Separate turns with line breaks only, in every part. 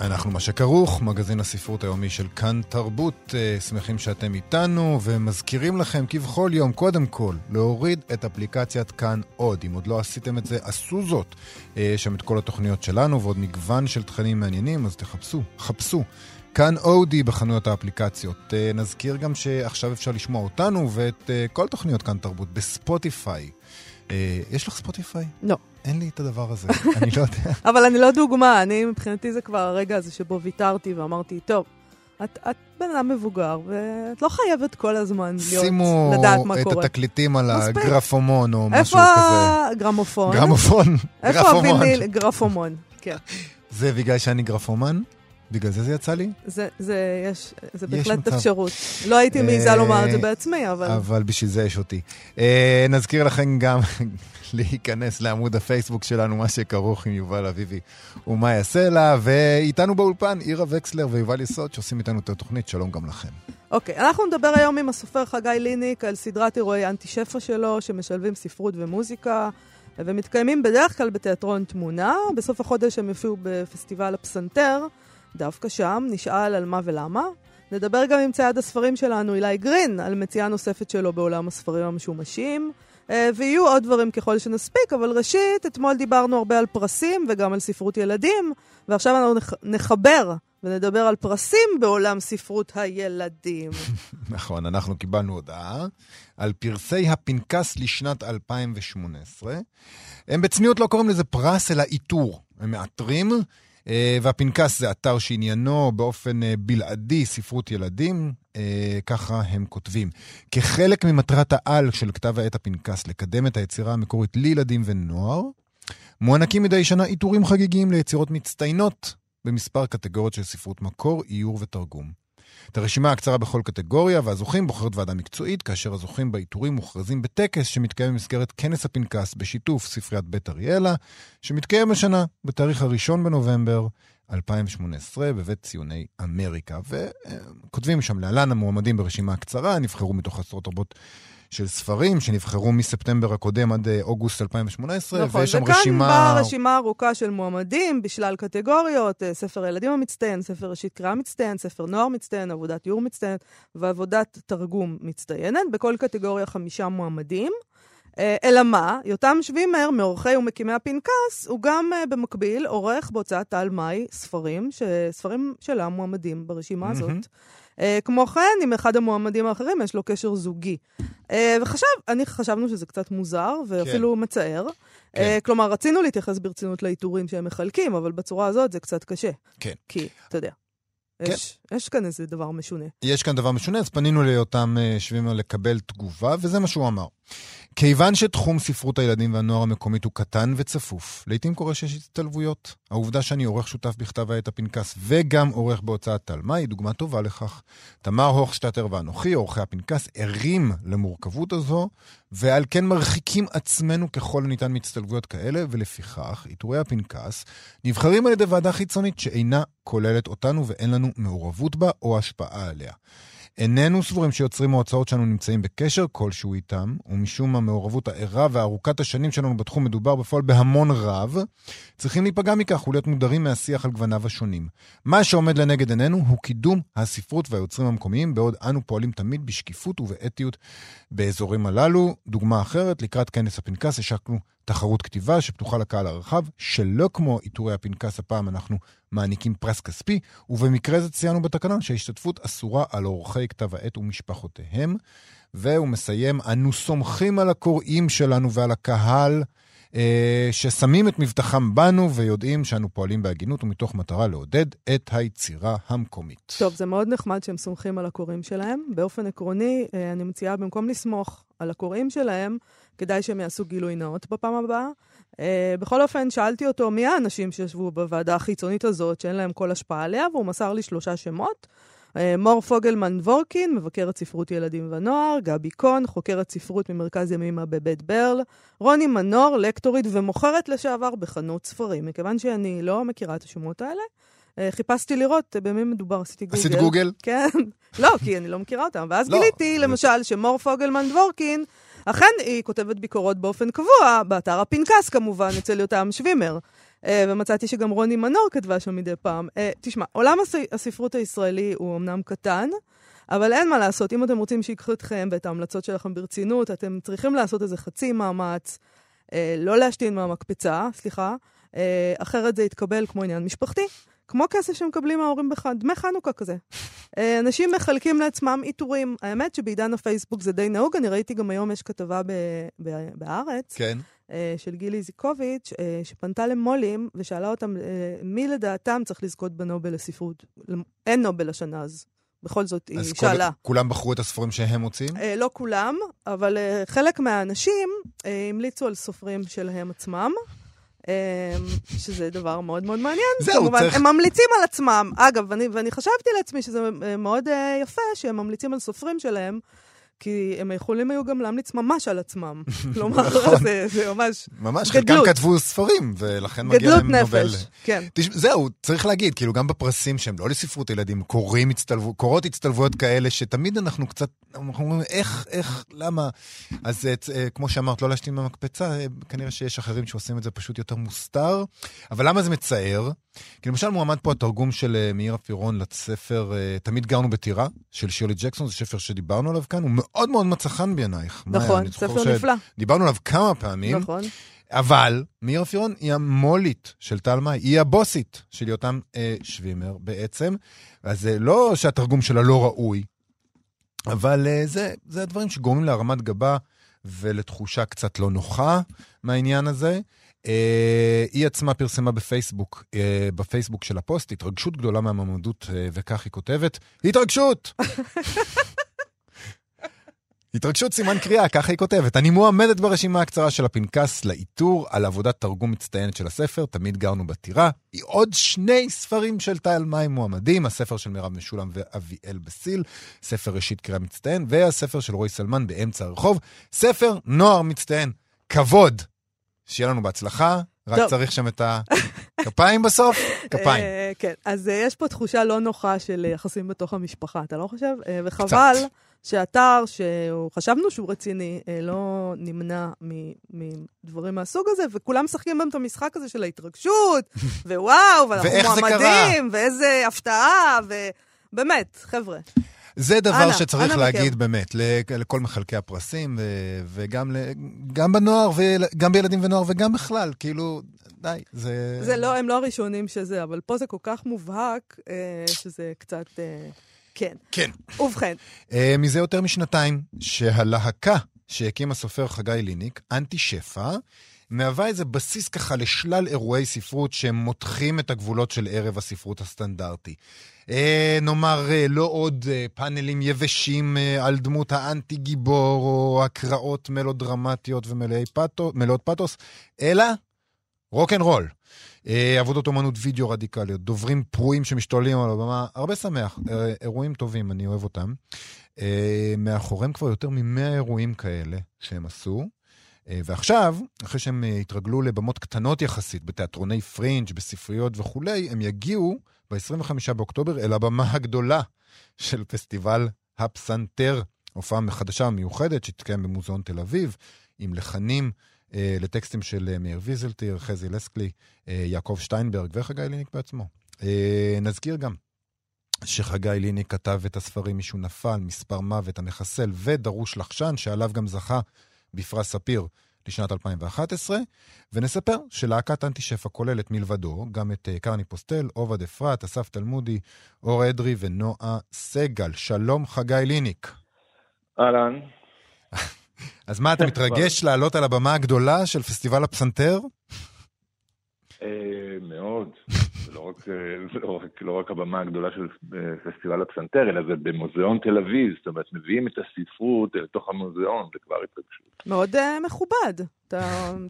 אנחנו מה שכרוך, מגזין הספרות היומי של כאן תרבות. אה, שמחים שאתם איתנו, ומזכירים לכם כבכל יום, קודם כל, להוריד את אפליקציית כאן עוד. אם עוד לא עשיתם את זה, עשו זאת. אה, יש שם את כל התוכניות שלנו ועוד מגוון של תכנים מעניינים, אז תחפשו, חפשו. כאן אודי בחנויות האפליקציות. אה, נזכיר גם שעכשיו אפשר לשמוע אותנו ואת כל תוכניות כאן תרבות בספוטיפיי. יש לך ספוטיפיי?
לא.
אין לי את הדבר הזה, אני לא יודע.
אבל אני לא דוגמה, אני מבחינתי זה כבר הרגע הזה שבו ויתרתי ואמרתי, טוב, את, את בן אדם מבוגר, ואת לא חייבת כל הזמן להיות, לדעת מה קורה.
שימו את התקליטים על הגרפומון או משהו כזה.
איפה הגרמופון?
גרמופון,
איפה הוויניל? גרפומון, כן.
זה בגלל שאני גרפומן? בגלל זה זה יצא לי?
זה, זה, יש, זה בהחלט אפשרות. לא הייתי מעיזה לומר את זה בעצמי, אבל...
אבל בשביל זה יש אותי. אה, נזכיר לכם גם להיכנס לעמוד הפייסבוק שלנו, מה שכרוך עם יובל אביבי ומה יעשה לה, ואיתנו באולפן עירה וקסלר ויובל יסוד שעושים איתנו את התוכנית, שלום גם לכם.
אוקיי, okay, אנחנו נדבר היום עם הסופר חגי ליניק על סדרת אירועי אנטי שפע שלו, שמשלבים ספרות ומוזיקה. ומתקיימים בדרך כלל בתיאטרון תמונה. בסוף החודש הם יופיעו בפסטיבל הפסנתר, דווקא שם, נשאל על מה ולמה. נדבר גם עם צייד הספרים שלנו, אילי גרין, על מציאה נוספת שלו בעולם הספרים המשומשים. אה, ויהיו עוד דברים ככל שנספיק, אבל ראשית, אתמול דיברנו הרבה על פרסים וגם על ספרות ילדים, ועכשיו אנחנו נחבר ונדבר על פרסים בעולם ספרות הילדים.
נכון, אנחנו קיבלנו הודעה על פרסי הפנקס לשנת 2018. הם בצניעות לא קוראים לזה פרס, אלא איתור. הם מאתרים והפנקס זה אתר שעניינו באופן אה, בלעדי ספרות ילדים, אה, ככה הם כותבים. כחלק ממטרת העל של כתב העת הפנקס לקדם את היצירה המקורית לילדים ונוער, מוענקים מדי שנה עיטורים חגיגיים ליצירות מצטיינות במספר קטגוריות של ספרות מקור, איור ותרגום. את הרשימה הקצרה בכל קטגוריה, והזוכים בוחרת ועדה מקצועית, כאשר הזוכים בעיטורים מוכרזים בטקס שמתקיים במסגרת כנס הפנקס בשיתוף ספריית בית אריאלה, שמתקיים השנה, בתאריך הראשון בנובמבר 2018, בבית ציוני אמריקה. וכותבים שם להלן המועמדים ברשימה הקצרה, נבחרו מתוך עשרות רבות של ספרים שנבחרו מספטמבר הקודם עד אה, אוגוסט 2018, נכון, ויש שם רשימה... נכון, וכאן
באה רשימה ארוכה של מועמדים בשלל קטגוריות, אה, ספר ילדים המצטיין, ספר ראשית קריאה מצטיין, ספר נוער מצטיין, עבודת ייעור מצטיין ועבודת תרגום מצטיינת. בכל קטגוריה חמישה מועמדים. אה, אלא מה? יותם שווימר, מעורכי ומקימי הפנקס, הוא גם במקביל עורך בהוצאת טל מאי ספרים, שספרים שלה מועמדים ברשימה הזאת. Uh, כמו כן, עם אחד המועמדים האחרים יש לו קשר זוגי. וחשב, אני חשבנו שזה קצת מוזר ואפילו כן. מצער. כן. כלומר, רצינו להתייחס ברצינות לעיטורים שהם מחלקים, אבל בצורה הזאת זה קצת קשה.
כן.
כי, אתה יודע. כן. יש, יש כאן איזה דבר משונה.
יש כאן דבר משונה, אז פנינו ליותם שווימר לקבל תגובה, וזה מה שהוא אמר. כיוון שתחום ספרות הילדים והנוער המקומית הוא קטן וצפוף, לעיתים קורה שיש הצטלבויות. העובדה שאני עורך שותף בכתב העת הפנקס וגם עורך בהוצאת תלמה היא דוגמה טובה לכך. תמר הוכשטטר ואנוכי, עורכי הפנקס, ערים למורכבות הזו, ועל כן מרחיקים עצמנו ככל הניתן מהצטלבויות כאלה, ולפיכך, עיטורי הפנקס נבחרים על ידי ועדה חיצונית שאינה כוללת אותנו ואין לנו מעורבות בה או השפעה עליה. איננו סבורים שיוצרים ההוצאות שלנו נמצאים בקשר כלשהו איתם, ומשום המעורבות הערה וארוכת השנים שלנו בתחום מדובר בפועל בהמון רב, צריכים להיפגע מכך ולהיות מודרים מהשיח על גווניו השונים. מה שעומד לנגד עינינו הוא קידום הספרות והיוצרים המקומיים, בעוד אנו פועלים תמיד בשקיפות ובאתיות באזורים הללו. דוגמה אחרת, לקראת כנס הפנקס השקנו תחרות כתיבה שפתוחה לקהל הרחב, שלא כמו עיטורי הפנקס הפעם אנחנו מעניקים פרס כספי, ובמקרה זה ציינו בתקנון שההשתתפות אסורה על עורכי כתב העת ומשפחותיהם. והוא מסיים, אנו סומכים על הקוראים שלנו ועל הקהל אה, ששמים את מבטחם בנו ויודעים שאנו פועלים בהגינות ומתוך מטרה לעודד את היצירה המקומית.
טוב, זה מאוד נחמד שהם סומכים על הקוראים שלהם. באופן עקרוני, אה, אני מציעה במקום לסמוך על הקוראים שלהם, כדאי שהם יעשו גילוי נאות בפעם הבאה. Uh, בכל אופן, שאלתי אותו מי האנשים שישבו בוועדה החיצונית הזאת, שאין להם כל השפעה עליה, והוא מסר לי שלושה שמות. אה, מור פוגלמן וורקין, מבקרת ספרות ילדים ונוער, גבי קון, חוקרת ספרות ממרכז ימימה בבית ברל, רוני מנור, לקטורית ומוכרת לשעבר בחנות ספרים. מכיוון שאני לא מכירה את השמות האלה, אה, חיפשתי לראות אה, במי מדובר, עשיתי גוגל.
עשית גוגל?
כן. לא, כי אני לא מכירה אותם. ואז
לא,
גיליתי, למשל, שמור פוגלמן דבורקין, אכן היא כותבת ביקורות באופן קבוע, באתר הפנקס כמובן, אצל יותם שווימר. אה, ומצאתי שגם רוני מנור כתבה שם מדי פעם. אה, תשמע, עולם הס- הספרות הישראלי הוא אמנם קטן, אבל אין מה לעשות, אם אתם רוצים שיקחו אתכם ואת ההמלצות שלכם ברצינות, אתם צריכים לעשות איזה חצי מאמץ, אה, לא להשתין מהמקפצה, סליחה, אחרת זה יתקבל כמו עניין משפחתי. כמו כסף שמקבלים ההורים בח... דמי חנוכה כזה. אה, אנשים מחלקים לעצמם עיטורים. האמת שבעידן הפייסבוק זה די נהוג, אני ראיתי גם היום יש כתבה ב... ב... בארץ,
כן.
אה, של גילי איזיקוביץ', אה, שפנתה למו"לים ושאלה אותם מי לדעתם צריך לזכות בנובל לספרות. אין נובל השנה אז. בכל זאת, היא
אז כל-
שאלה.
כולם בחרו את הספרים שהם מוצאים?
אה, לא כולם, אבל אה, חלק מהאנשים אה, המליצו על סופרים שלהם עצמם. אה, שזה דבר מאוד מאוד מעניין.
זהו,
כמובן,
צריך-
הם ממליצים על עצמם. אגב, ואני, ואני חשבתי לעצמי שזה אה, מאוד אה, יפה שהם ממליצים על סופרים שלהם, כי הם יכולים היו גם להמליץ ממש על עצמם. כלומר,
נכון.
זה, זה ממש
ממש, חלקם. כתבו ספרים, ולכן מגיע להם נובל.
נפש. כן.
תשמע, זהו, צריך להגיד, כאילו גם בפרסים שהם לא לספרות ילדים, קוראים הצטלבו, קורות הצטלבויות כאלה, שתמיד אנחנו קצת, אנחנו אומרים, איך, איך, למה? אז אה, אה, כמו שאמרת, לא להשתין במקפצה, אה, כנראה שיש אחרים שעושים את זה פשוט יותר מוסתר. אבל למה זה מצער? כי למשל מועמד פה התרגום של אה, מאיר אפירון לספר אה, תמיד גרנו בטירה, של שירלי ג'קסון, זה ספר שדיברנו עליו כאן, הוא מאוד מאוד מצא חן בעינייך.
נכון, ספר נפלא.
דיברנו עליו כמה פעמים.
נכון.
אבל מאיר אפירון היא המולית של טל מאי, היא הבוסית של יותם אה, שווימר בעצם. אז זה לא שהתרגום שלה לא ראוי, אבל אה, זה, זה הדברים שגורמים להרמת גבה ולתחושה קצת לא נוחה מהעניין הזה. אה, היא עצמה פרסמה בפייסבוק, אה, בפייסבוק של הפוסט, התרגשות גדולה מהמועמדות, אה, וכך היא כותבת, התרגשות! התרגשות סימן קריאה, ככה היא כותבת. אני מועמדת ברשימה הקצרה של הפנקס לאיתור על עבודת תרגום מצטיינת של הספר, תמיד גרנו בטירה. היא עוד שני ספרים של טל מים מועמדים, הספר של מירב משולם ואביאל בסיל, ספר ראשית קריאה מצטיין, והספר של רועי סלמן באמצע הרחוב, ספר נוער מצטיין. כבוד. שיהיה לנו בהצלחה, רק
טוב.
צריך שם את הכפיים בסוף, כפיים.
אה, כן, אז אה, יש פה תחושה לא נוחה של אה, יחסים בתוך המשפחה, אתה לא חושב? אה, וחבל שאתר שחשבנו שהוא רציני, אה, לא נמנע מדברים מהסוג הזה, וכולם משחקים בהם את המשחק הזה של ההתרגשות, ווואו, ואנחנו מועמדים, ואיזה הפתעה, ובאמת, חבר'ה.
זה דבר
אנא,
שצריך
אנא
להגיד
מכם.
באמת לכל מחלקי הפרסים, וגם גם בנוער, וגם בילדים ונוער, וגם בכלל, כאילו, די, זה...
זה לא, הם לא הראשונים שזה, אבל פה זה כל כך מובהק, אה, שזה קצת... אה, כן.
כן.
ובכן,
אה, מזה יותר משנתיים, שהלהקה שהקים הסופר חגי ליניק, אנטי שפע, מהווה איזה בסיס ככה לשלל אירועי ספרות שמותחים את הגבולות של ערב הספרות הסטנדרטי. אה, נאמר, אה, לא עוד אה, פאנלים יבשים אה, על דמות האנטי גיבור, או הקראות מלודרמטיות ומלאות פתו, פתוס, אלא רוק אנד רול. אה, עבודות אומנות וידאו רדיקליות, דוברים פרועים שמשתוללים על הבמה, הרבה שמח, אה, אירועים טובים, אני אוהב אותם. אה, מאחוריהם כבר יותר מ-100 אירועים כאלה שהם עשו. אה, ועכשיו, אחרי שהם אה, התרגלו לבמות קטנות יחסית, בתיאטרוני פרינג', בספריות וכולי, הם יגיעו ב-25 באוקטובר אל הבמה הגדולה של פסטיבל הפסנתר, הופעה חדשה ומיוחדת שתתקיים במוזיאון תל אביב, עם לחנים אה, לטקסטים של אה, מאיר ויזלטיר, חזי לסקלי, אה, יעקב שטיינברג וחגי ליניק בעצמו. אה, נזכיר גם שחגי ליניק כתב את הספרים "מישהו נפל", "מספר מוות", "המחסל" ו"דרוש לחשן", שעליו גם זכה בפרס ספיר לשנת 2011, ונספר שלהקת אנטי שפע כוללת מלבדו גם את אה, קרני פוסטל, עובד אפרת, אסף תלמודי, אור אדרי ונועה סגל. שלום חגי ליניק.
אהלן.
אז מה, אתה מתרגש לעלות על הבמה הגדולה של פסטיבל הפסנתר?
אה, מאוד. לא רק, אה, לא, רק, לא רק הבמה הגדולה של אה, פסטיבל הפסנתר, אלא זה במוזיאון תל אביב. זאת אומרת, מביאים את הספרות אל תוך המוזיאון, זה כבר התרגשות.
מאוד uh, מכובד. אתה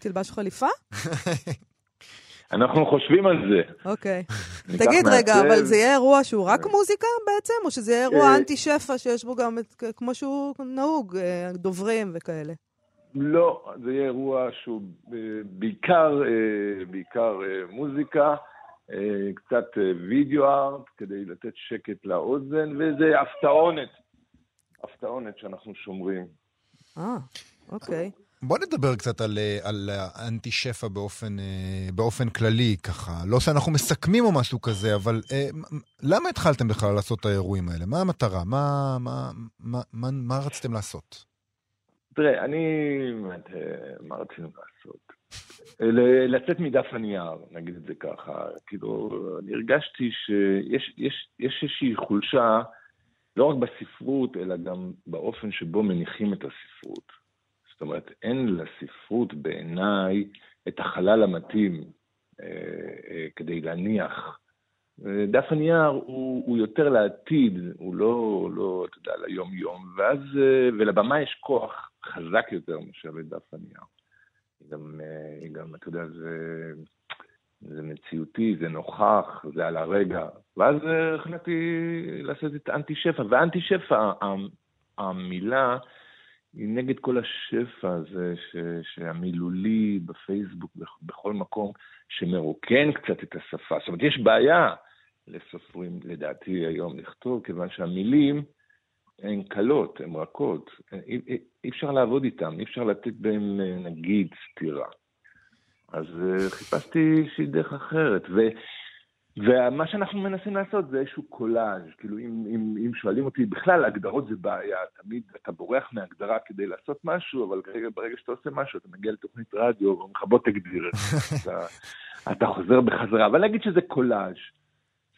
תלבש חליפה?
אנחנו חושבים על זה.
אוקיי.
ניקח
תגיד רגע,
מעצב.
אבל זה יהיה אירוע שהוא רק מוזיקה בעצם, או שזה יהיה אירוע אנטי שפע שיש בו גם, את- כמו שהוא נהוג, דוברים וכאלה?
לא, זה יהיה אירוע שהוא אה, בעיקר, אה, בעיקר אה, מוזיקה, קצת וידאו ארט, כדי לתת שקט לאוזן, וזה הפתעונת. הפתעונת שאנחנו שומרים.
אה, אוקיי.
בוא נדבר קצת על, על האנטי שפע באופן, באופן כללי, ככה. לא שאנחנו מסכמים או משהו כזה, אבל אה, למה התחלתם בכלל לעשות את האירועים האלה? מה המטרה? מה, מה, מה, מה, מה רציתם לעשות?
תראה, אני... אה, מה רצינו לעשות? אה, לצאת מדף הנייר, נגיד את זה ככה. כאילו, אני הרגשתי שיש יש, יש איזושהי חולשה, לא רק בספרות, אלא גם באופן שבו מניחים את הספרות. זאת אומרת, אין לספרות בעיניי את החלל המתאים אה, אה, כדי להניח. אה, דף הנייר הוא, הוא יותר לעתיד, הוא לא, לא, אתה יודע, ליום-יום, ואז, ולבמה יש כוח חזק יותר מאשר לדף הנייר. גם, אה, גם, אתה יודע, זה, זה מציאותי, זה נוכח, זה על הרגע. ואז אה, החלטתי לעשות את אנטי שפע, ואנטי שפע, המילה היא נגד כל השפע הזה, ש, שהמילולי בפייסבוק, בכ- בכל מקום, שמרוקן קצת את השפה. זאת אומרת, יש בעיה לסופרים, לדעתי, היום לכתוב, כיוון שהמילים הן קלות, הן רכות. אי, אי, אי אפשר לעבוד איתן, אי אפשר לתת בהן, אה, נגיד, סתירה. אז אה, חיפשתי איזושהי דרך אחרת. ו... ומה שאנחנו מנסים לעשות זה איזשהו קולאז', כאילו אם, אם, אם שואלים אותי, בכלל הגדרות זה בעיה, תמיד אתה בורח מהגדרה כדי לעשות משהו, אבל כרגע, ברגע שאתה עושה משהו, אתה מגיע לתוכנית רדיו, ואומרים לך בוא תגדיר את זה, אתה, אתה חוזר בחזרה, אבל נגיד שזה קולאז'.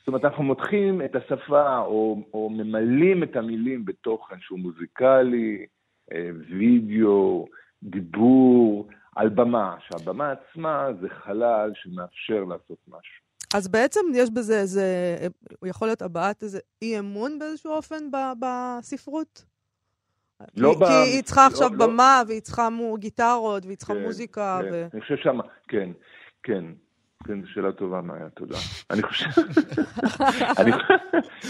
זאת אומרת, אנחנו מותחים את השפה, או, או ממלאים את המילים בתוכן שהוא מוזיקלי, אה, וידאו, דיבור, על במה, שהבמה עצמה זה חלל שמאפשר לעשות משהו.
אז בעצם יש בזה איזה, הוא יכול להיות הבעת איזה אי אמון באיזשהו אופן ב- בספרות?
לא
כי,
ב-
כי היא צריכה
לא-
עכשיו
לא-
במה, והיא צריכה מו- גיטרות, והיא צריכה
כן,
מוזיקה,
כן.
ו...
אני חושב שמה, כן, כן. כן, זו שאלה טובה, מאיה, תודה. אני חושב, אני,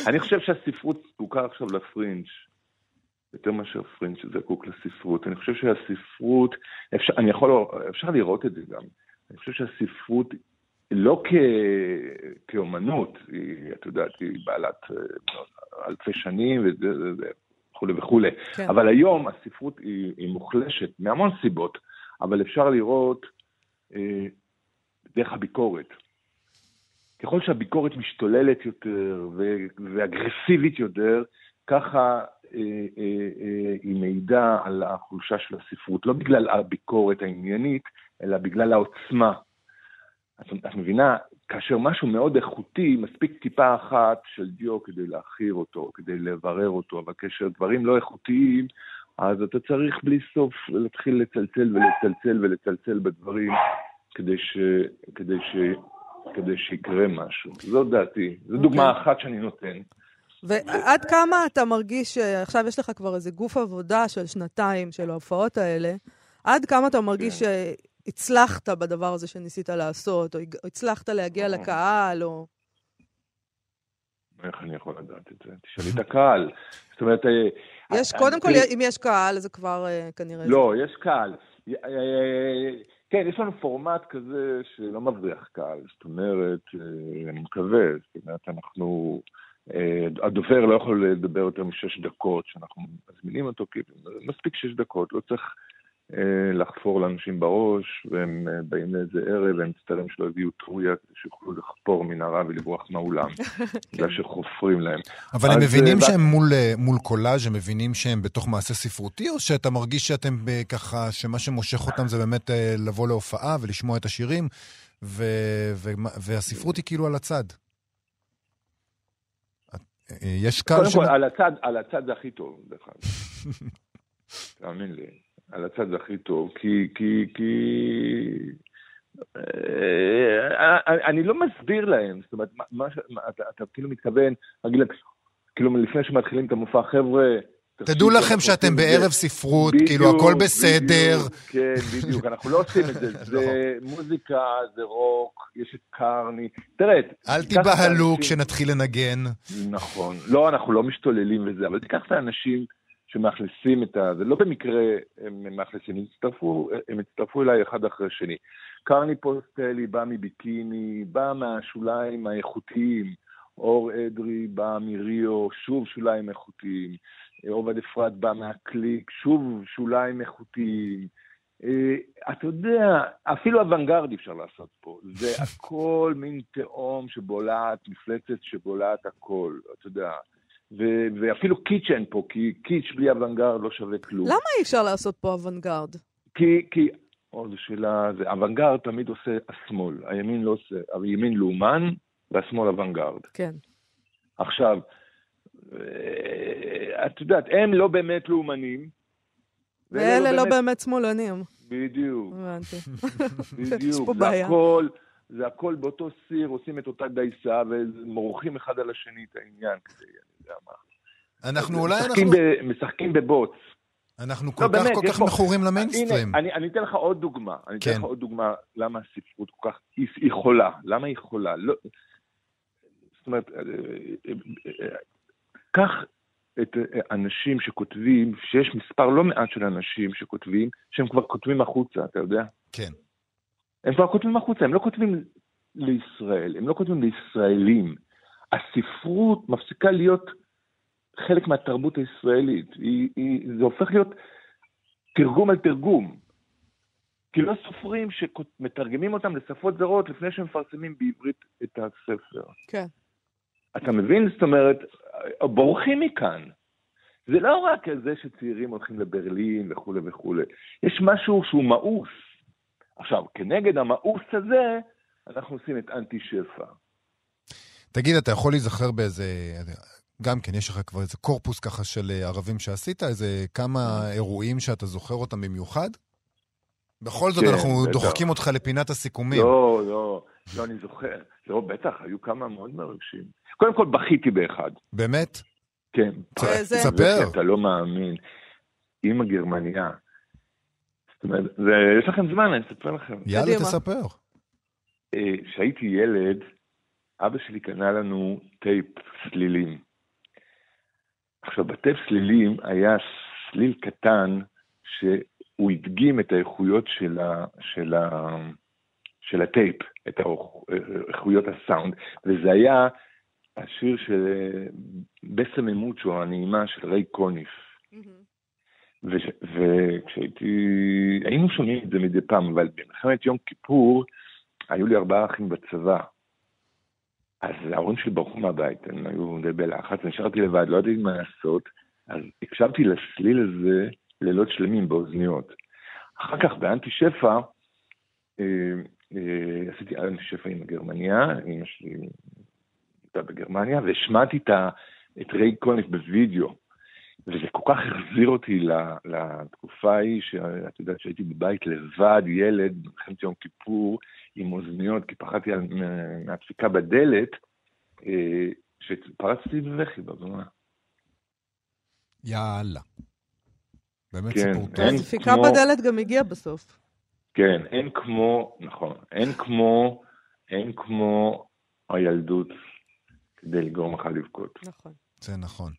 אני חושב שהספרות זקוקה עכשיו לפרינג', יותר מאשר פרינג' שזקוק לספרות. אני חושב שהספרות, אפשר, אני יכול, אפשר לראות את זה גם. אני חושב שהספרות, לא כ, כאומנות, היא, את יודעת, היא בעלת אה, אלפי שנים וכולי וכולי.
כן.
אבל היום הספרות היא, היא מוחלשת מהמון סיבות, אבל אפשר לראות אה, דרך הביקורת. ככל שהביקורת משתוללת יותר ואגרסיבית יותר, ככה אה, אה, אה, היא מעידה על החולשה של הספרות, לא בגלל הביקורת העניינית, אלא בגלל העוצמה. את, את מבינה, כאשר משהו מאוד איכותי, מספיק טיפה אחת של דיו כדי להכיר אותו, כדי לברר אותו, אבל כאשר דברים לא איכותיים, אז אתה צריך בלי סוף להתחיל לצלצל ולצלצל ולצלצל בדברים כדי, ש, כדי, ש, כדי שיקרה משהו. זו דעתי. זו דוגמה
אוקיי.
אחת שאני נותן.
ועד כמה אתה מרגיש, שעכשיו יש לך כבר איזה גוף עבודה של שנתיים של ההופעות האלה, עד כמה אתה מרגיש
כן.
שהצלחת בדבר הזה שניסית לעשות, או הצלחת להגיע
אה.
לקהל, או...
איך אני יכול לדעת את זה? תשאלי את הקהל. זאת אומרת... אה,
יש,
אה,
קודם כל,
תראי,
אם יש קהל, זה כבר אה, כנראה...
לא, יש קהל. כן, יש לנו פורמט כזה שלא מבריח קהל. זאת אומרת, אה, אני מקווה, זאת אומרת, אנחנו... אה, הדובר לא יכול לדבר יותר משש דקות, שאנחנו מזמינים אותו, כי מספיק שש דקות, לא צריך לחפור לאנשים בראש, והם אה, באים לאיזה ערב, והם מצטערים שלא הביאו טריה, כדי שיוכלו לחפור מנהרה ולברוח מהאולם, בגלל שחופרים להם.
אבל הם
אז,
מבינים
אה,
שהם מול, אה, מול קולאז', הם מבינים שהם בתוך מעשה ספרותי, או שאתה מרגיש שאתם אה, ככה, שמה שמושך אותם זה באמת אה, לבוא להופעה ולשמוע את השירים, ו, ו, והספרות היא כאילו על הצד? אה, יש קהל
קודם
ש...
כל, על הצד, על הצד זה הכי טוב, דרך אגב. תאמין לי, על הצד הכי טוב, כי... כי, כי... אה, אני לא מסביר להם, זאת אומרת, מה, מה, אתה, אתה כאילו מתכוון, להם, כאילו לפני שמתחילים את המופע, חבר'ה,
תדעו לכם שאתם בערב ספרות, כאילו הכל בסדר.
כן, בדיוק, אנחנו לא עושים את זה. זה מוזיקה, זה רוק, יש את קרני. תראה,
אל תיבהלו כשנתחיל לנגן.
נכון. לא, אנחנו לא משתוללים וזה, אבל תיקח את האנשים שמאכלסים את ה... זה לא במקרה הם מאכלסים, הם הצטרפו, הם הצטרפו אליי אחד אחרי השני. קרני פוסטלי בא מביקיני, בא מהשוליים האיכותיים. אור אדרי בא מריו, שוב שוליים איכותיים. עובד אפרת בא מהקליק, שוב שוליים איכותיים. אה, אתה יודע, אפילו אוונגרד אפשר לעשות פה. זה הכל מין תהום שבולעת, מפלצת שבולעת הכל, אתה יודע. ו- ואפילו קיץ' אין פה, כי קיץ' בלי אוונגרד לא שווה כלום.
למה אי אפשר לעשות פה אוונגרד?
כי, כי, או, זו שאלה, זה, אוונגרד תמיד עושה השמאל, הימין לא עושה, הימין לאומן והשמאל אוונגרד.
כן.
עכשיו, אה, את יודעת, הם לא באמת לאומנים.
ואלה לא באמת שמאלנים.
בדיוק.
הבנתי.
בדיוק.
יש פה
זה
בעיה.
הכל, זה הכל באותו סיר, עושים את אותה דייסה ומורחים אחד על השני את העניין כדי, אני יודע מה.
אנחנו אולי
משחקים
אנחנו...
ב- משחקים בבוץ.
אנחנו כל
לא,
כך
באמת,
כל כך
פה-
מכורים
הנה,
למיינסטרים.
אני, אני אתן לך עוד דוגמה. אני אתן
כן.
לך עוד דוגמה למה הספרות כל כך... היא, היא חולה. למה היא חולה? לא... זאת אומרת, אה, אה, אה, קח את אה, אנשים שכותבים, שיש מספר לא מעט של אנשים שכותבים, שהם כבר כותבים החוצה, אתה יודע?
כן.
הם כבר כותבים החוצה, הם לא כותבים לישראל, הם לא כותבים לישראלים. הספרות מפסיקה להיות חלק מהתרבות הישראלית. היא, היא, זה הופך להיות תרגום על תרגום. כי לא סופרים שמתרגמים אותם לשפות זרות לפני שמפרסמים בעברית את הספר.
כן.
אתה מבין? זאת אומרת, בורחים מכאן. זה לא רק זה שצעירים הולכים לברלין וכולי וכולי. יש משהו שהוא מאוס. עכשיו, כנגד המאוס הזה, אנחנו עושים את אנטי שפע.
תגיד, אתה יכול להיזכר באיזה... גם כן, יש לך כבר איזה קורפוס ככה של אה, ערבים שעשית? איזה כמה אירועים שאתה זוכר אותם במיוחד? בכל זאת,
כן,
אנחנו
בטח.
דוחקים אותך לפינת הסיכומים.
לא, לא, לא, אני זוכר. לא, בטח, היו כמה מאוד מרגשים. קודם כל, בכיתי באחד.
באמת?
כן.
ספר.
אתה לא מאמין. אימא גרמניה. זה, יש לכם זמן, אני אספר לכם.
יאללה. תספר.
אה, כשהייתי ילד, אבא שלי קנה לנו טייפ סלילים. עכשיו, בטייפ סלילים היה סליל קטן שהוא הדגים את האיכויות של, ה, של, ה, של הטייפ, את האיכויות הסאונד, וזה היה השיר של אה, Bésame Mucho, הנעימה של ריי קוניף. וש- וכשהייתי, היינו שומעים את זה מדי פעם, אבל במלחמת יום כיפור, היו לי ארבעה אחים בצבא. אז ההורים שלי ברחו מהבית, הם היו די בלחץ, נשארתי לבד, לא ידעתי מה לעשות, אז הקשבתי לסליל הזה לילות שלמים באוזניות. אחר כך באנטי שפע, אה, אה, עשיתי אנטי שפע עם הגרמניה, אמא שלי הייתה בגרמניה, והשמעתי את ריי קוניף בווידאו. וזה כל כך החזיר אותי לתקופה ההיא, שאת יודעת שהייתי בבית לבד, ילד, במלחמת יום כיפור, עם אוזניות, כי פחדתי מהדפיקה בדלת, אה, שפרצתי בבכי בבמה.
יאללה. באמת
כן,
סיפור טוב.
הדפיקה
כמו-
בדלת גם הגיעה בסוף.
כן, אין כמו, נכון, אין כמו, אין כמו הילדות כדי לגרום לך לבכות.
נכון.
זה נכון.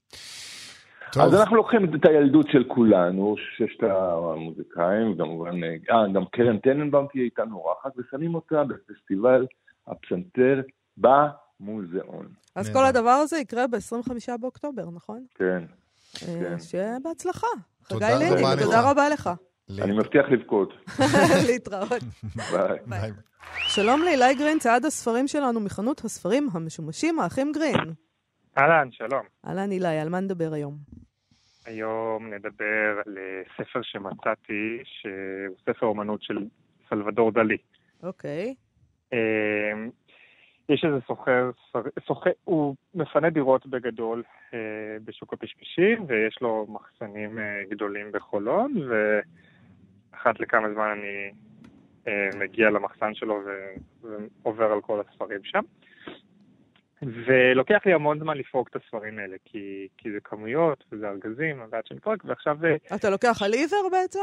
אז
טוב,
אנחנו לוקחים את הילדות של כולנו, ששת המוזיקאים, כמובן, אה, גם קרן טננבאום תהיה איתנו אורחת, ושמים אותה בפסטיבל הפסנתר במוזיאון.
אז. כל הדבר הזה יקרה ב-25 באוקטובר, נכון?
כן.
אה, שיהיה בהצלחה. חגי לידי. תודה רבה לך.
אני מבטיח לבכות.
להתראות.
ביי.
שלום לאילי גרין, צעד הספרים שלנו מחנות הספרים המשומשים, האחים גרין.
אהלן, שלום.
אהלן אילי, על מה נדבר היום?
היום נדבר על אה, ספר שמצאתי, שהוא ספר אומנות של סלבדור דלי.
אוקיי.
אה, יש איזה סוחר, סוחר, הוא מפנה דירות בגדול אה, בשוק הפשפשים, ויש לו מחסנים אה, גדולים בחולון, ואחת לכמה זמן אני מגיע למחסן שלו ועובר על כל הספרים שם. ולוקח לי המון זמן לפרוק את הספרים האלה, כי, כי זה כמויות וזה ארגזים, ועד שאני פורק, ועכשיו... אה,
אתה לוקח על עיוור בעצם?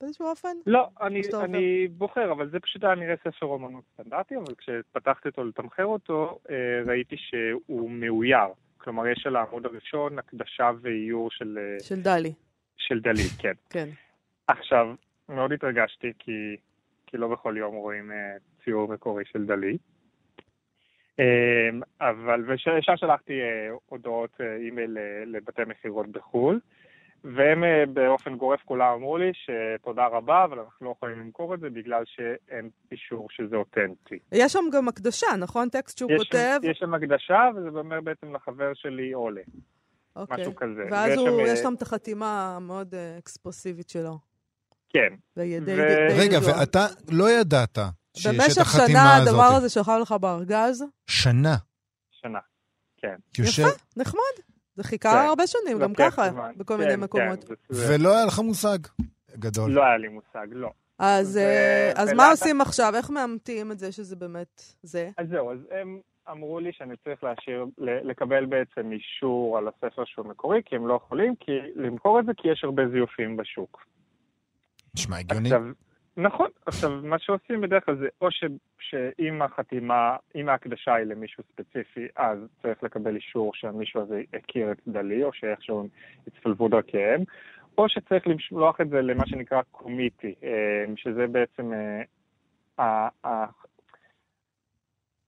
באיזשהו אופן?
לא, אני, אני בוחר, אבל זה פשוט היה נראה ספר אומנות סטנדרטי, אבל כשפתחתי אותו לתמחר אותו, אה, ראיתי שהוא מאויר. כלומר, יש על העמוד הראשון הקדשה ואיור של...
של דלי.
של דלי, כן.
כן.
עכשיו, מאוד התרגשתי, כי, כי לא בכל יום רואים ציור מקורי של דלי. Um, אבל, וישר שלחתי uh, הודעות uh, אימייל uh, לבתי מכירות בחו"ל, והם באופן גורף כולם אמרו לי שתודה רבה, אבל אנחנו לא יכולים למכור את זה בגלל שאין אישור שזה אותנטי.
יש שם גם הקדשה, נכון? טקסט שהוא
יש
כותב?
שם, יש שם הקדשה, וזה אומר בעצם לחבר שלי עולה.
אוקיי.
משהו כזה.
ואז הוא,
שם,
יש
אה,
שם את החתימה המאוד אה, אקספרסיבית שלו.
כן. ו-
די- די
רגע,
ידוע.
ואתה לא ידעת
במשך שנה
הזאת.
הדבר הזה שכב לך בארגז?
שנה.
שנה. כן.
יושב,
נחמד. זה חיכה
כן.
הרבה שנים, גם
לוקח
ככה,
זמן.
בכל
כן,
מיני
כן,
מקומות.
ולא היה לך מושג גדול.
לא היה לי מושג, לא.
אז
ו-
אה, אז מה עושים עכשיו? איך מאמתים את זה שזה באמת זה?
אז זהו, אז הם אמרו לי שאני צריך להשאיר, לקבל בעצם אישור על הספר שהוא מקורי, כי הם לא יכולים כי, למכור את זה, כי יש הרבה זיופים בשוק.
נשמע הגיוני.
עכשיו, נכון, עכשיו, מה שעושים בדרך כלל זה או ש, שאם החתימה, אם ההקדשה היא למישהו ספציפי, אז צריך לקבל אישור שהמישהו הזה הכיר את דלי, או שאיכשהו הצטלבו דרכיהם, או שצריך לשלוח את זה למה שנקרא קומיטי, אה, שזה בעצם אה, ה-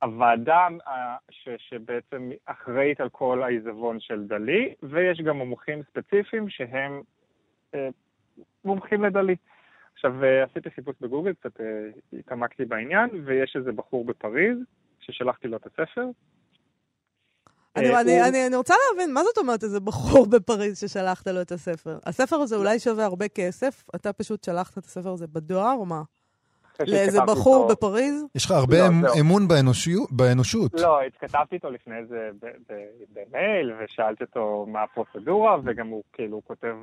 הוועדה אה, ש, שבעצם אחראית על כל העיזבון של דלי, ויש גם מומחים ספציפיים שהם מומחים לדלי. עכשיו, אה, עשיתי חיפוש בגוגל, קצת אה, התעמקתי בעניין, ויש איזה בחור בפריז, ששלחתי לו את הספר.
אני,
אה,
אני,
הוא-
אני, אני רוצה להבין, מה זאת אומרת איזה בחור בפריז ששלחת לו את הספר? הספר הזה אולי שווה הרבה כסף, אתה פשוט שלחת את הספר הזה בדואר, או מה? לאיזה בחור
אותו-
בפריז?
יש לך הרבה
לא,
אמ-
זהו.
אמון באנושיות- באנושות.
לא, התכתבתי איתו לפני זה ב- ב- במייל, ושאלתי אותו מה הפרוצדורה, וגם הוא כאילו כותב,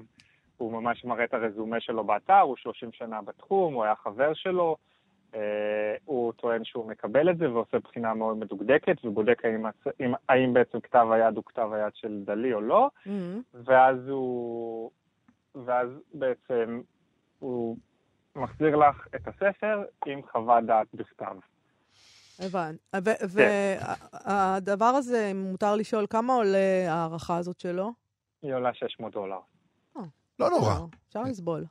הוא ממש מראה את הרזומה שלו באתר, הוא 30 שנה בתחום, הוא היה חבר שלו, אה, הוא טוען שהוא מקבל את זה ועושה בחינה מאוד מדוקדקת, ובודק האם, הצ- אם, האם בעצם כתב היד הוא כתב היד של דלי או לא,
Mhm.
ואז הוא... ואז בעצם הוא מחזיר לך את הספר עם חוות דעת בכתב.
הבנתי.
כן.
והדבר הזה, אם מותר לשאול, כמה עולה ההערכה הזאת שלו?
היא עולה 600 דולר.
לא נורא.
אפשר לסבול.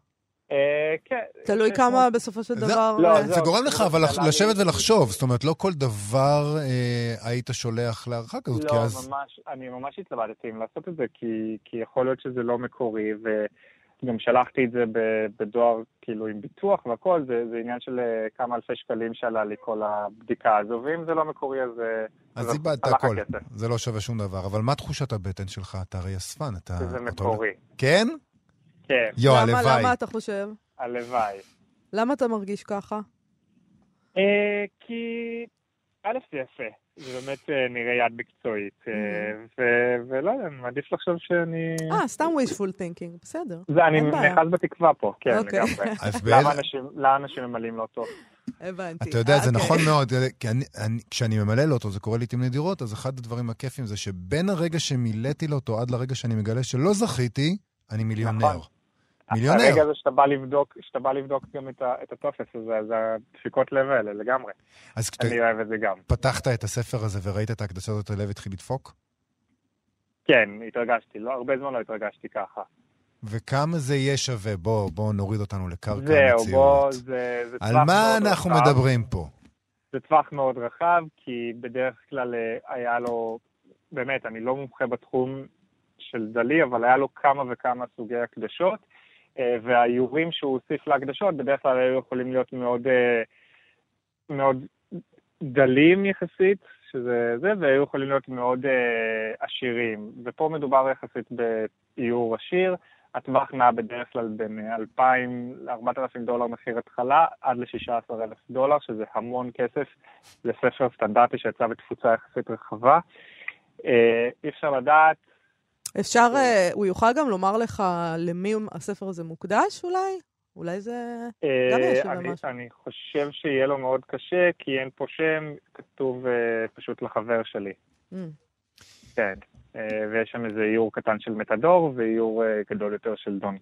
אה, כן.
תלוי
600
כמה בסופו של
זה-
דבר...
לא,
אה,
זה-
זה גורם לך
זה
אבל לשבת ולחשוב, זאת אומרת, לא כל דבר אה, היית שולח להערכה כזאת, כי
לא,
אז...
ממש, אני ממש התלבטתי אם לעשות את זה, כי, כי יכול להיות שזה לא מקורי, וגם שלחתי את זה ב- בדואר, כאילו, עם ביטוח והכל, זה, זה עניין של כמה אלפי שקלים שעלה לי כל הבדיקה הזו, ואם זה לא מקורי, אז...
אז איבדת הכל.
הכסף.
זה לא שווה שום דבר. אבל מה תחושת הבטן שלך? אתה הרי אספן, אתה...
שזה
הולך-
מקורי.
כן?
כן,
יו,
למה-
הלוואי.
למה אתה חושב?
הלוואי.
למה אתה מרגיש ככה?
אה, כי א', זה יפה. זה באמת אה, נראה יד מקצועית. אה, ו- ולא יודע, אני מעדיף לחשוב שאני...
אה, סתם wishful thinking, בסדר.
זה, אני. נאחז בתקווה פה, כן,
אוקיי.
לגמרי.
אז.
למה אנשים- למה אנשים ממלאים לא טוב?
הבנתי.
אתה יודע, זה
אוקיי.
נכון מאוד, כי אני, אני, כשאני ממלא לוטו, זה קורה לעיתים נדירות, אז אחד הדברים הכיפים זה שבין הרגע שמילאתי לוטו עד לרגע שאני מגלה שלא זכיתי, אני מיליונר.
נכון.
מיליונר.
הרגע הזה שאתה בא לבדוק, שאתה בא לבדוק גם את ה- את הטופס הזה, זה הדפיקות לב האלה, לגמרי.
אז
אני אוהב את זה גם.
פתחת את הספר הזה וראית את ההקדשה הזאת, הלב התחיל לדפוק?
כן, התרגשתי. לא, הרבה זמן לא התרגשתי ככה.
וכמה זה יהיה שווה? בוא, בוא נוריד אותנו לקרקע
זהו, בוא,
המציאות.
זה זה טווח
על מה
מאוד
אנחנו
רחב.
מדברים פה?
זה טווח מאוד רחב, כי בדרך כלל אה, היה לו, באמת, אני לא מומחה בתחום של דלי, אבל היה לו כמה וכמה סוגי הקדשות, והאיורים שהוא הוסיף להקדשות בדרך כלל היו יכולים להיות מאוד, אה, מאוד דלים יחסית, שזה זה, והיו יכולים להיות מאוד אה, עשירים. ופה מדובר יחסית באיור עשיר. הטווח נע בדרך כלל בין אה, 2,000 ל-4,000 דולר מחיר התחלה עד ל-16,000 דולר, שזה המון כסף לספר סטנדרטי שיצא בתפוצה יחסית רחבה. אה, אי אפשר לדעת,
אפשר, אה, הוא יוכל גם לומר לך למי הספר הזה מוקדש אולי? אולי זה... גם יש
אה, אני,
משהו.
אני חושב שיהיה לו מאוד קשה, כי אין פה שם, כתוב אה, פשוט לחבר שלי.
Mm.
כן, אה, ויש שם איזה איור קטן של מתדור ואיור אה, גדול יותר של דון.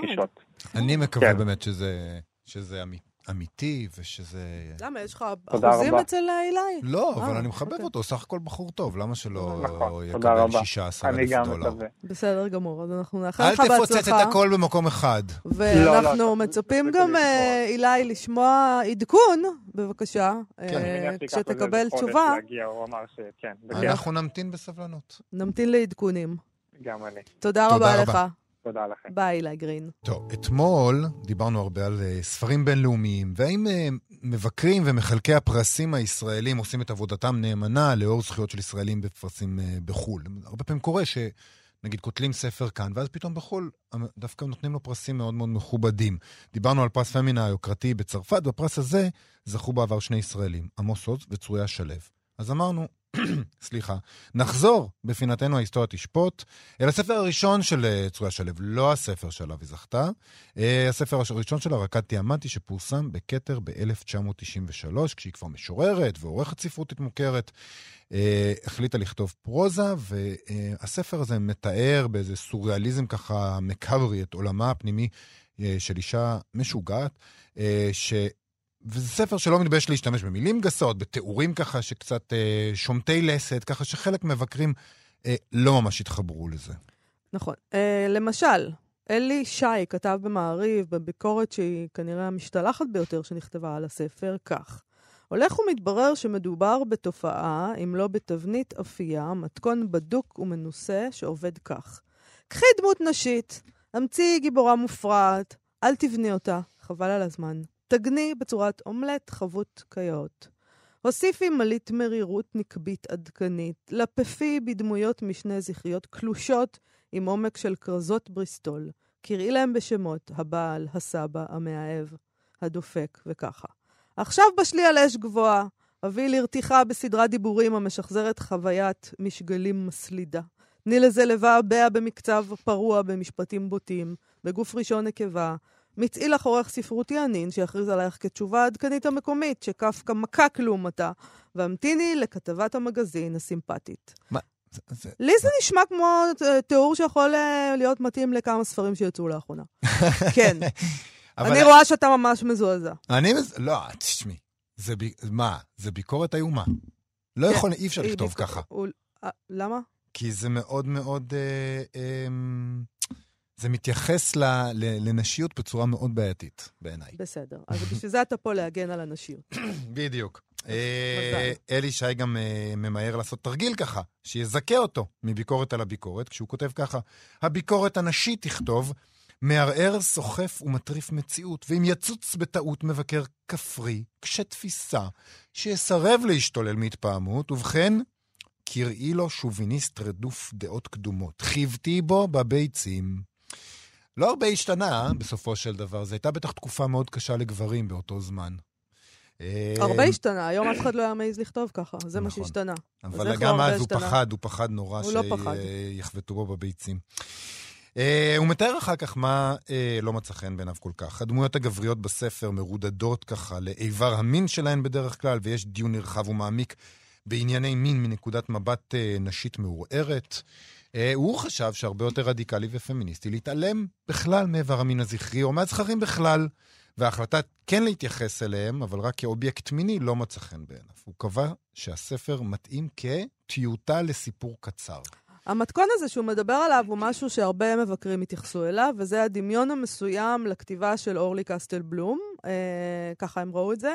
קישוט.
אני מקווה
כן.
באמת שזה, שזה אמי- אמיתי ושזה...
למה, יש לך אחוזים. אצל אה, אילי?
לא, אבל
אה,
אני מחבב
אוקיי.
אותו, סך הכל בחור טוב, למה שלא
נכון,
יקבל
רבה.
16
אני
אלף
גם
דולר?
מקווה.
בסדר גמור, אז אנחנו נאחל
אל
לך
תפוצץ
בהצלחה.
את הכל במקום אחד.
ואנחנו
לא, לא,
מצפים גם,
לשמוע.
אה, לשמוע עדכון, בבקשה, אה,
כן.
לזה
כשתקבל תשובה,
בכיף,
אנחנו נמתין בסבלנות.
נמתין לעדכונים.
גם אני.
תודה
תודה
רבה
רבה.
לך.
תודה לכם.
ביי, אילי גרין.
טוב, אתמול דיברנו הרבה על אה, ספרים בינלאומיים, והאם אה, מבקרים ומחלקי הפרסים הישראלים עושים את עבודתם נאמנה לאור זכויות של ישראלים בפרסים אה, בחו"ל. הרבה פעמים קורה שנגיד קוטלים ספר כאן, ואז פתאום בחו"ל דווקא נותנים לו פרסים מאוד מאוד מכובדים. דיברנו על פרס פמינה היוקרתי בצרפת, בפרס הזה זכו בעבר שני ישראלים, עמוס עוז וצרויה שלו. אז אמרנו, סליחה, נחזור בפינתנו ההיסטוריה תשפוט. אל הספר הראשון של אה, צרויה שלו, לא הספר שעליו היא זכתה, אה, הספר הראשון שלה, רקד תיאמתי, שפורסם בכתר ב-1993, כשהיא כבר משוררת ועורכת ספרותית מוכרת, אה, החליטה לכתוב פרוזה, והספר הזה מתאר באיזה סוריאליזם ככה מקאברי את עולמה הפנימי של אישה משוגעת, ש... וזה ספר שלא מתבייש להשתמש במילים גסות, בתיאורים ככה שקצת אה, שומטי לסת, ככה שחלק מבקרים אה, לא ממש התחברו לזה.
נכון. אה, למשל, אלי שי כתב במעריב, בביקורת שהיא כנראה המשתלחת ביותר שנכתבה על הספר, כך: הולך ומתברר שמדובר בתופעה, אם לא בתבנית אפייה, מתכון בדוק ומנוסה שעובד כך. קחי דמות נשית, המציאי גיבורה מופרעת, אל תבני אותה, חבל על הזמן. תגני בצורת אומלט חבוט כיאות. הוסיפי מלית מרירות נקבית עדכנית, לפפי בדמויות משנה זכריות קלושות עם עומק של כרזות בריסטול. קראי להם בשמות, הבעל, הסבא, המאהב, הדופק, וככה. עכשיו בשלי על אש גבוהה, אביא לרתיחה בסדרת דיבורים המשחזרת חוויית משגלים מסלידה. תני לזה לבעבע במקצב פרוע במשפטים בוטים, בגוף ראשון נקבה. מצאי לך עורך ספרותי ענין שיכריז עלייך כתשובה עדכנית המקומית, שקפקא מקק לעומתה, והמתיני לכתבת המגזין הסימפטית.
זה, זה,
לי זה נשמע כמו אה, תיאור שיכול אה, להיות מתאים לכמה ספרים שיצאו לאחרונה. כן. אני רואה שאתה ממש מזועזע.
אני... מז- לא, תשמעי, זה ב... מה? זה ביקורת איומה. לא
כן,
יכול, אי אפשר לכתוב ככה.
אה, למה?
כי זה מאוד מאוד... אה, אה, זה מתייחס ל, ל, לנשיות בצורה מאוד בעייתית, בעיניי.
בסדר. אז בשביל זה אתה פה להגן על הנשיות.
בדיוק. אה, אלי שי גם אה, ממהר לעשות תרגיל ככה, שיזכה אותו מביקורת על הביקורת, כשהוא כותב ככה, הביקורת הנשית תכתוב, מערער, סוחף ומטריף מציאות, ואם יצוץ בטעות מבקר כפרי, קשה תפיסה, שיסרב להשתולל מהתפעמות, ובכן, קראי לו שוביניסט רדוף דעות קדומות. חיבתי בו בביצים. לא הרבה השתנה בסופו של דבר, זו הייתה בטח תקופה מאוד קשה לגברים באותו זמן. אה,
הרבה השתנה, היום אף אחד לא היה מעז לכתוב ככה, זה מה
נכון.
שהשתנה.
אבל גם
לא
אז הוא? פחד, הוא פחד נורא
לא.
שיחבטו בו בביצים. אה, הוא מתאר אחר כך מה אה, לא מצא חן בעיניו כל כך. הדמויות הגבריות בספר מרודדות ככה לאיבר המין שלהן בדרך כלל, ויש דיון נרחב ומעמיק בענייני מין מנקודת מבט נשית מעורערת. אה, הוא חשב שהרבה יותר רדיקלי ופמיניסטי להתעלם בכלל מאיבר המין הזכרי, או מהזכרים בכלל, וההחלטה כן להתייחס אליהם, אבל רק כאובייקט מיני, לא מצא חן בעיניו. הוא קבע שהספר מתאים כטיוטה לסיפור קצר.
המתכון הזה שהוא מדבר עליו הוא משהו שהרבה מבקרים התייחסו אליו, וזה הדמיון המסוים לכתיבה של אורלי קסטל בלום. אה, ככה הם ראו את זה.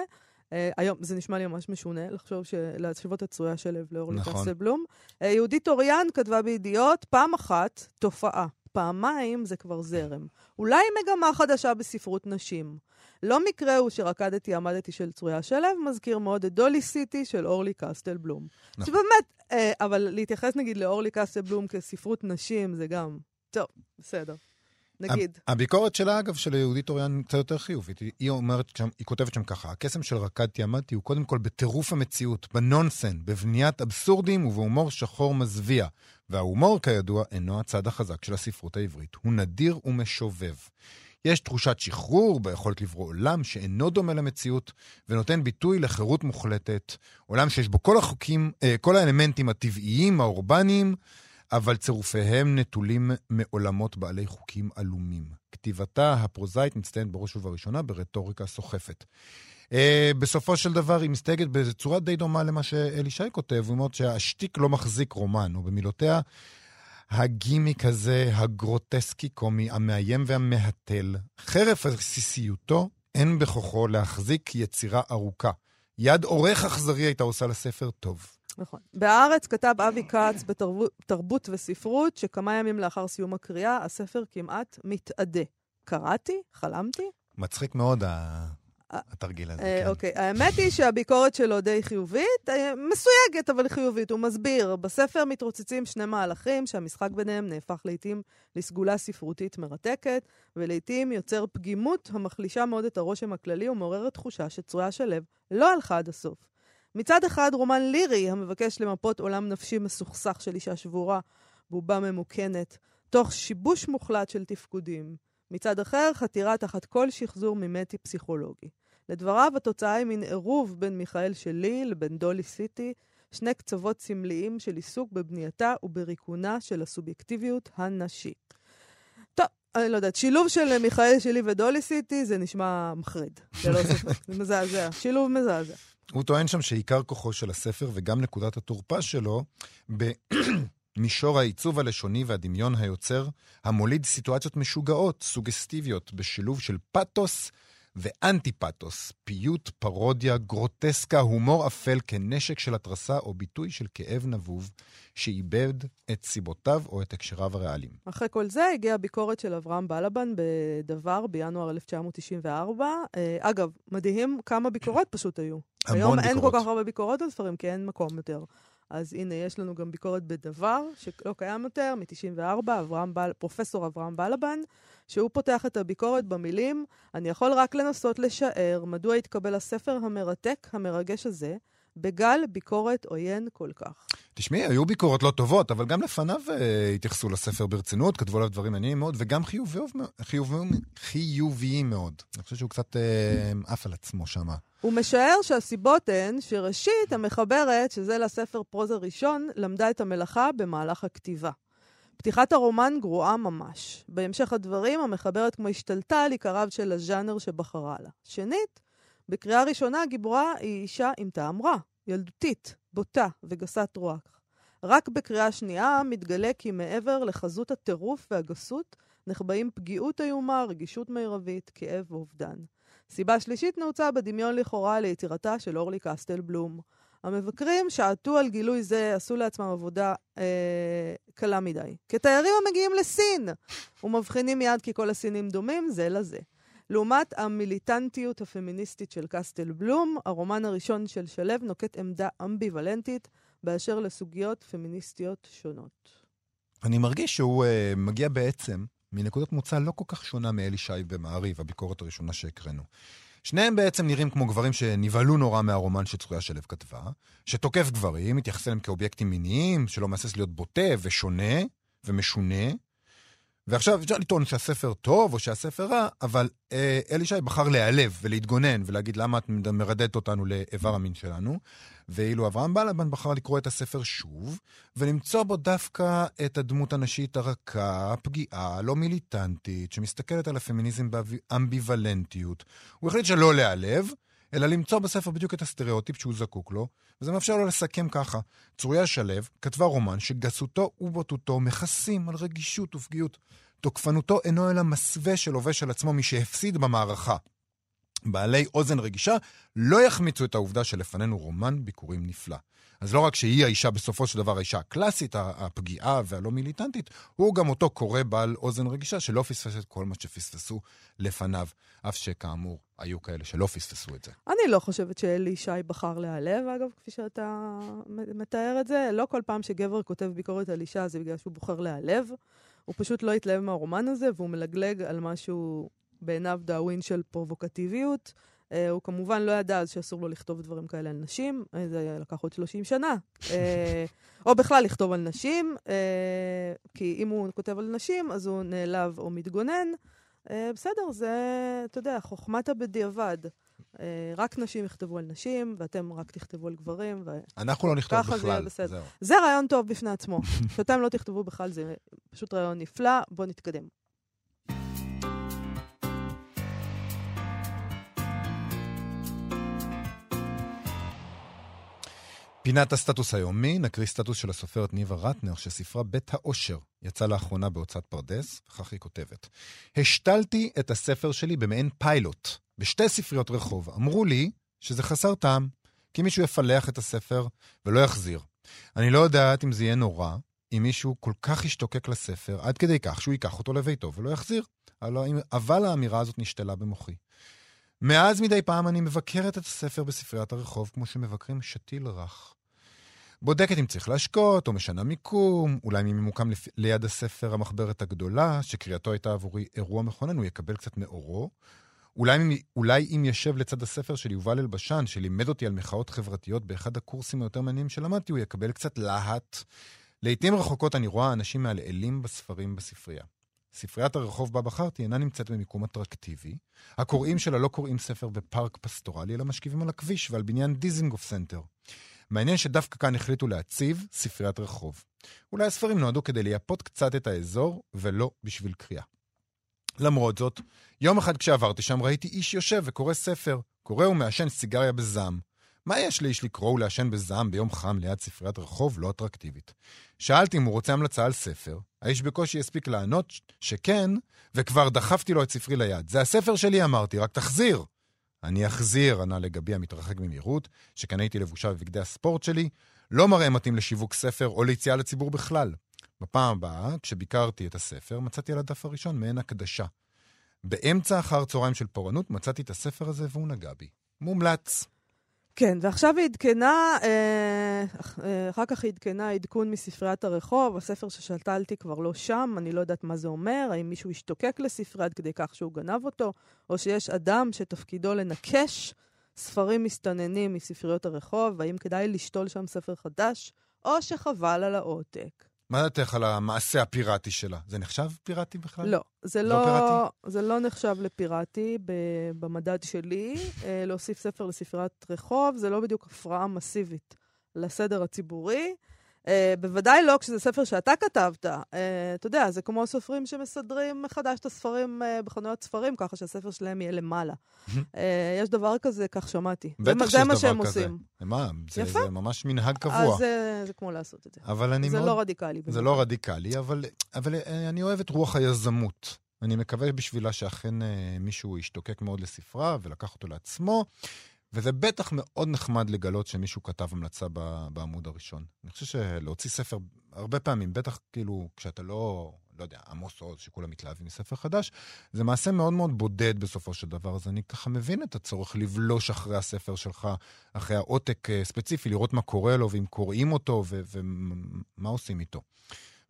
אה, היום, זה נשמע לי ממש משונה לחשוב. להשוות את צרויה שלו לאורלי
נכון.
קסטל בלום. אה, יהודית אוריאן כתבה בידיעות, פעם אחת, תופעה. פעמיים זה כבר זרם. אולי מגמה חדשה בספרות נשים. לא מקרה הוא שרקדתי עמדתי של צרויה שלו, מזכיר מאוד את דולי סיטי של אורלי קסטל בלום.
נכון.
שבאמת, אה, אבל להתייחס נגיד לאורלי קסטל בלום כספרות נשים, זה גם... טוב, בסדר. נגיד.
הביקורת שלה, אגב, של יהודית אוריאן קצת יותר חיובית. היא- אומרת שם, היא כותבת שם ככה, הקסם של רקדתי עמדתי הוא קודם כל בטירוף המציאות, בנונסן, בבניית אבסורדים ובהומור שחור מזוויע. וההומור, כידוע, אינו הצד החזק של הספרות העברית. הוא נדיר ומשובב. יש תחושת שחרור ביכולת לברוא עולם שאינו דומה למציאות, ונותן ביטוי לחירות מוחלטת. עולם שיש בו כל החוקים, אה, כל האלמנטים הטבעיים, האורבניים, אבל צירופיהם נטולים מעולמות בעלי חוקים עלומים. כתיבתה הפרוזאית מצטיינת בראש ובראשונה ברטוריקה סוחפת. Uh, בסופו של דבר היא מסתייגת בצורה די דומה למה שאלישי כותב, הוא אומר שהשטיק לא מחזיק רומן, או במילותיה, הגימיק הזה, הגרוטסקי-קומי, המאיים והמהתל, חרף עסיסיותו, אין בכוחו להחזיק יצירה ארוכה. יד עורך אכזרי הייתה עושה לספר טוב.
נכון. בהארץ כתב אבי כץ בתרבות וספרות, שכמה ימים לאחר סיום הקריאה, הספר כמעט מתאדה. קראתי? חלמתי?
מצחיק מאוד התרגיל הזה,
אה,
כן.
אוקיי, האמת היא שהביקורת שלו די חיובית, אה, מסויגת אבל חיובית, הוא מסביר. בספר מתרוצצים שני מהלכים שהמשחק ביניהם נהפך לעיתים לסגולה ספרותית מרתקת, ולעיתים יוצר פגימות המחלישה מאוד את הרושם הכללי ומעוררת תחושה שצרויה שלו לא הלכה עד הסוף. מצד אחד, רומן לירי המבקש למפות עולם נפשי מסוכסך של אישה שבורה, בובה ממוכנת, תוך שיבוש מוחלט של תפקודים. מצד אחר, חתירה תחת כל שחזור מימטי פסיכולוגי. לדבריו, התוצאה היא מין עירוב בין מיכאל שלי לבין דולי סיטי, שני קצוות סמליים של עיסוק בבנייתה ובריקונה של הסובייקטיביות הנשית. טוב, אני לא יודעת, שילוב של מיכאל שלי ודולי סיטי זה נשמע מחריד, ללא ספק, זה מזעזע, שילוב מזעזע.
הוא טוען שם שעיקר כוחו של הספר וגם נקודת התורפה שלו במישור העיצוב הלשוני והדמיון היוצר, המוליד סיטואציות משוגעות, סוגסטיביות, בשילוב של פתוס ואנטי-פתוס, פיוט, פרודיה, גרוטסקה, הומור אפל כנשק של התרסה או ביטוי של כאב נבוב שאיבד את סיבותיו או את הקשריו הריאליים.
אחרי כל זה הגיעה ביקורת של אברהם בלבן בדבר בינואר 1994. אה, אגב, מדהים כמה ביקורות פשוט היו.
המון
היום
ביקורות.
אין כל כך הרבה ביקורות על ספרים, כי אין מקום יותר. אז הנה, יש לנו גם ביקורת בדבר, שלא קיים יותר, מ-94, אברהם בל... פרופסור אברהם בלבן, שהוא פותח את הביקורת במילים, אני יכול רק לנסות לשער מדוע התקבל הספר המרתק, המרגש הזה, בגל ביקורת עוין כל כך.
תשמעי, היו ביקורות לא טובות, אבל גם לפניו אה, התייחסו לספר ברצינות, כתבו עליו דברים מעניינים מאוד, וגם חיוביים, חיוביים, חיוביים מאוד. אני חושב שהוא קצת אה, עף על עצמו שמה.
הוא משער שהסיבות הן שראשית, המחברת, שזה לספר פרוזה ראשון, למדה את המלאכה במהלך הכתיבה. פתיחת הרומן גרועה ממש. בהמשך הדברים, המחברת כמו השתלטה על עיקריו של הז'אנר שבחרה לה. שנית, בקריאה ראשונה הגיבורה היא אישה עם טעם רע, ילדותית, בוטה וגסת רוח. רק בקריאה שנייה מתגלה כי מעבר לחזות הטירוף והגסות, נחבאים פגיעות איומה, רגישות מרבית, כאב ואובדן. סיבה שלישית נעוצה בדמיון לכאורה ליצירתה של אורלי קסטל בלום. המבקרים שעטו על גילוי זה, עשו לעצמם עבודה אה, קלה מדי. כתיירים המגיעים לסין, ומבחינים מיד כי כל הסינים דומים זה לזה. לעומת המיליטנטיות הפמיניסטית של קסטל בלום, הרומן הראשון של שלו נוקט עמדה אמביוולנטית באשר לסוגיות פמיניסטיות שונות.
אני מרגיש שהוא uh, מגיע בעצם מנקודת מוצא לא כל כך שונה מאלישי במעריב, הביקורת הראשונה שהקראנו. שניהם בעצם נראים כמו גברים שנבהלו נורא מהרומן שצרויה שלו כתבה, שתוקף גברים, מתייחס אליהם כאובייקטים מיניים, שלא מהסס להיות בוטה ושונה ומשונה. ועכשיו אפשר לטעון שהספר טוב או שהספר רע, אבל אה, אלישי בחר להיעלב ולהתגונן ולהגיד למה את מרדדת אותנו לאיבר המין שלנו, ואילו אברהם בלבן בחר לקרוא את הספר שוב, ולמצוא בו דווקא את הדמות הנשית הרכה, הפגיעה, לא מיליטנטית, שמסתכלת על הפמיניזם באמביוולנטיות. הוא החליט שלא להיעלב, אלא למצוא בספר בדיוק את הסטריאוטיפ שהוא זקוק לו, וזה מאפשר לו לסכם ככה. צרויה שלו כתבה רומן שגסותו ובוטותו מכסים על רגישות ופגיעות. תוקפנותו אינו אלא מסווה של לובש על עצמו משהפסיד במערכה. בעלי אוזן רגישה לא יחמיצו את העובדה שלפנינו רומן ביקורים נפלא. אז לא רק שהיא האישה, בסופו של דבר האישה הקלאסית, הפגיעה והלא מיליטנטית, הוא גם אותו קורא בעל אוזן רגישה שלא פספס את כל מה שפספסו לפניו. אף שכאמור, היו כאלה שלא פספסו את זה.
אני לא חושבת שאלי ישי בחר להיעלב, אגב, כפי שאתה מתאר את זה. לא כל פעם שגבר כותב ביקורת על אישה זה בגלל שהוא בוחר להיעלב. הוא פשוט לא התלהב מהרומן הזה, והוא מלגלג על משהו בעיניו דאווין של פרובוקטיביות. Uh, הוא כמובן לא ידע אז שאסור לו לכתוב דברים כאלה על נשים, uh, זה לקח עוד 30 שנה. Uh, או בכלל לכתוב על נשים, uh, כי אם הוא כותב על נשים, אז הוא נעלב או מתגונן. אה, בסדר, זה, אתה יודע, חוכמת הבדיעבד. אה, רק נשים יכתבו על נשים, ואתם רק תכתבו על גברים, ו...
אנחנו לא נכתוב
ככה זה יהיה
בכלל.
בסדר.
זהו.
זה רעיון טוב בפני עצמו. שאתם לא תכתבו בכלל, זה פשוט רעיון נפלא, בואו נתקדם.
פינת הסטטוס היומי, נקריא סטטוס של הסופרת ניבה רטנר, שספרה בית האושר יצא לאחרונה בהוצאת פרדס, וכך היא כותבת: השתלתי את הספר שלי במעין פיילוט, בשתי ספריות רחוב. אמרו לי שזה חסר טעם, כי מישהו יפלח את הספר ולא יחזיר. אני לא יודעת אם זה יהיה נורא, אם מישהו כל כך ישתוקק לספר, עד כדי כך שהוא ייקח אותו לביתו ולא יחזיר. אבל- האמירה הזאת נשתלה במוחי. מאז מדי פעם אני מבקרת את הספר בספריית הרחוב כמו שמבקרים שתיל רך. בודקת אם צריך להשקות, או משנה מיקום, אולי אם ממוקם לפ... ליד הספר המחברת הגדולה, שקריאתו הייתה עבורי אירוע מכונן, הוא יקבל קצת מאורו. אולי, אולי אם ישב לצד הספר של יובל אלבשן, שלימד אותי על מחאות חברתיות באחד הקורסים היותר מעניינים שלמדתי, הוא יקבל קצת להט. לעתים רחוקות אני רואה אנשים מעלעלים בספרים בספרייה. ספריית הרחוב בה בחרתי אינה נמצאת במיקום אטרקטיבי. הקוראים שלה לא קוראים ספר בפארק פסטורלי, אלא משקיפים על הכביש ועל בניין דיזינגוף סנטר. מעניין שדווקא כאן החליטו להציב ספריית רחוב. אולי הספרים נועדו כדי לייפות קצת את האזור, ולא בשביל קריאה. למרות זאת, יום אחד כשעברתי שם ראיתי איש יושב וקורא ספר, קורא ומעשן סיגריה בזעם. מה יש לאיש לקרוא ולעשן בזעם ביום חם ליד ספריית רחוב לא אטרקטיבית? שאלתי אם הוא רוצה המלצה על ספר, האיש בקושי הספיק לענות שכן, וכבר דחפתי לו את ספרי ליד. זה הספר שלי, אמרתי, רק תחזיר. אני אחזיר, ענה לגבי המתרחק במהירות, שכן הייתי לבושה בבגדי הספורט שלי, לא מראה מתאים לשיווק ספר או ליציאה לציבור בכלל. בפעם הבאה, כשביקרתי את הספר, מצאתי על הדף הראשון מעין הקדשה. באמצע אחר צהריים של פורענות מצאתי את הספר הזה והוא נגע בי. מומלץ.
כן, ועכשיו היא עדכנה, אה, אה, אחר כך היא עדכנה עדכון מספריית הרחוב, הספר ששתלתי כבר לא שם, אני לא יודעת מה זה אומר, האם מישהו השתוקק לספרי עד כדי כך שהוא גנב אותו, או שיש אדם שתפקידו לנקש ספרים מסתננים מספריות הרחוב, והאם כדאי לשתול שם ספר חדש, או שחבל על העותק.
מה דעתך על המעשה הפיראטי שלה? זה נחשב פיראטי בכלל?
לא, זה
לא
לא? זה לא נחשב לפיראטי ב- במדד שלי. אה, להוסיף ספר לספריית רחוב זה לא בדיוק הפרעה מסיבית לסדר הציבורי. אה, בוודאי לא כשזה ספר שאתה כתבת. אה, אתה יודע, זה כמו סופרים שמסדרים מחדש את הספרים אה, בחנויות ספרים, ככה שהספר שלהם יהיה למעלה. אה, יש דבר כזה, כך שמעתי.
בטח
זה
שיש
מה
דבר
שהם
כזה.
עושים.
מה? זה,
יפה.
זה ממש מנהג קבוע.
אז זה, זה כמו לעשות את זה.
אבל אני
זה
מאוד...
לא רדיקלי.
זה. לא רדיקלי, אבל, אבל אני אוהב את רוח היזמות. אני מקווה בשבילה שאכן מישהו ישתוקק מאוד לספרה ולקח אותו לעצמו, וזה בטח מאוד נחמד לגלות שמישהו כתב המלצה בעמוד הראשון. אני חושב שלהוציא ספר, הרבה פעמים, בטח כאילו כשאתה לא, לא יודע, עמוס עוז, שכולם מתלהבים מספר חדש, זה מעשה מאוד מאוד בודד בסופו של דבר, אז אני ככה מבין את הצורך לבלוש אחרי הספר שלך, אחרי העותק אה, ספציפי, לראות מה קורה לו, ואם קוראים אותו, ומה עושים איתו.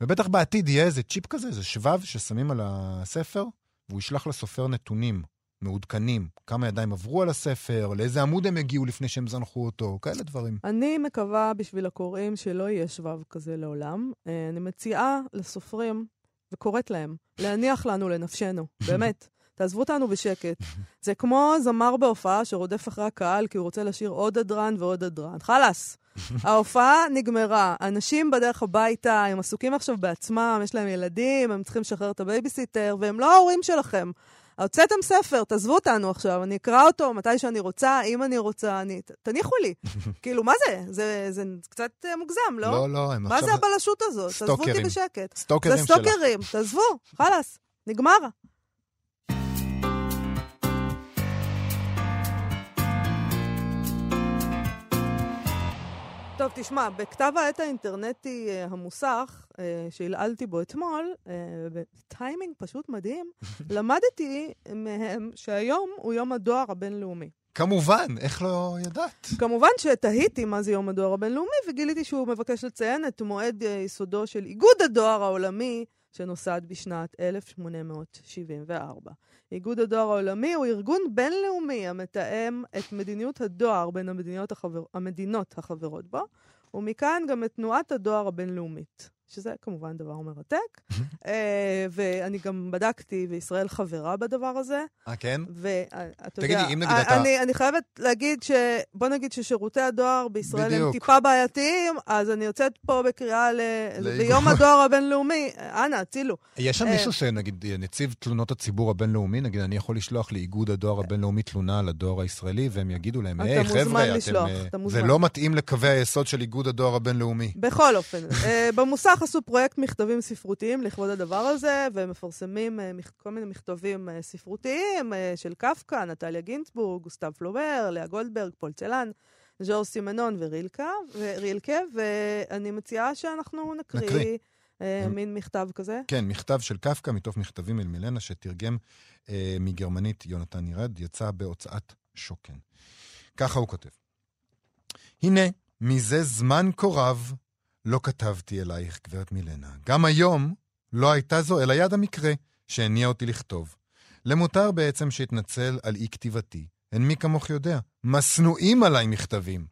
ובטח בעתיד יהיה איזה צ'יפ כזה, איזה שבב ששמים על הספר, והוא ישלח לסופר נתונים מעודכנים, כמה ידיים עברו על הספר, לאיזה עמוד הם הגיעו לפני שהם זנחו אותו, כאלה דברים.
אני מקווה בשביל הקוראים שלא יהיה שבב כזה לעולם. אה, אני מציעה לסופרים, וקוראת להם, להניח לנו לנפשנו, באמת. תעזבו אותנו בשקט. זה כמו זמר בהופעה שרודף אחרי הקהל כי הוא רוצה לשיר עוד הדרן ועוד הדרן. חלאס. ההופעה נגמרה. אנשים בדרך הביתה, הם עסוקים עכשיו בעצמם, יש להם ילדים, הם צריכים לשחרר את הבייביסיטר, והם לא ההורים שלכם. הוצאתם ספר, תעזבו אותנו עכשיו, אני אקרא אותו מתי שאני רוצה, אם אני רוצה, אני... תניחו לי. כאילו, מה זה? זה, זה קצת אה, מוגזם, לא?
לא, לא, הם
מה
עכשיו
זה הבלשות הזאת? תעזבו אותי
סטוקרים.
בשקט. זה
סטוקרים שלך.
סטוקרים, תעזבו, חלאס, נגמר. טוב, תשמע, בכתב העת האינטרנטי אה, המוסך, אה, שהלעלתי בו אתמול, אה, בטיימינג פשוט מדהים, למדתי מהם שהיום הוא יום הדואר הבינלאומי.
כמובן, איך לא ידעת?
כמובן שתהיתי מה זה יום הדואר הבינלאומי, וגיליתי שהוא מבקש לציין את מועד ייסודו של איגוד הדואר העולמי, שנוסד בשנת 1874. איגוד הדואר העולמי הוא ארגון בינלאומי המתאם את מדיניות הדואר בין המדינות, החבר... המדינות החברות בו, ומכאן גם את תנועת הדואר הבינלאומית, שזה כמובן דבר מרתק. אה, ואני גם בדקתי, וישראל חברה בדבר הזה.
אה, כן?
ואתה
תגידי,
יודע,
אם נגיד אתה-
אני, אני חייבת להגיד ש... בוא נגיד ששירותי הדואר בישראל הם
בדיוק.
טיפה בעייתיים, אז אני יוצאת פה בקריאה ל... ביום הדואר הבינלאומי, אנא, הצילו.
יש שם
אה,
מישהו שנגיד, נציב תלונות הציבור הבינלאומי, נגיד, אני יכול לשלוח לאיגוד הדואר הבינלאומי תלונה על הדואר הישראלי, והם יגידו להם,
אתה
היי,
מוזמן
חבר'ה, אתם...
לשלוח,
אה,
אתה
זה
מוזמן."
לא מתאים לקווי היסוד של איגוד הדואר הבינלאומי.
בכל אופן, אה, במוסך עשו פרויקט מכתבים ספרותיים לכבוד הדבר הזה, והם מפרסמים אה, כל מיני מכתבים אה, ספרותיים אה, של קפקא, נטליה גינצבורג, גוסטב פלובר, לאה גולדברג, פולצלן, ז'ור סימנון ורילקה, ורילקה, ואני מציעה שאנחנו נקריא,
נקריא.
אה,
הם-
מין מכתב כזה.
כן, מכתב של קפקא מתוך מכתבים אל מילנה, שתרגם אה, מגרמנית יונתן ירד, יצא בהוצאת שוקן. ככה הוא כותב: הנה, מזה זמן כה רב לא כתבתי אלייך, גברת מילנה. גם היום לא הייתה זו אלא יד המקרה שהניע אותי לכתוב. למותר בעצם שאתנצל על אי כתיבתי. הן מי כמוך יודע, משנואים עליי מכתבים.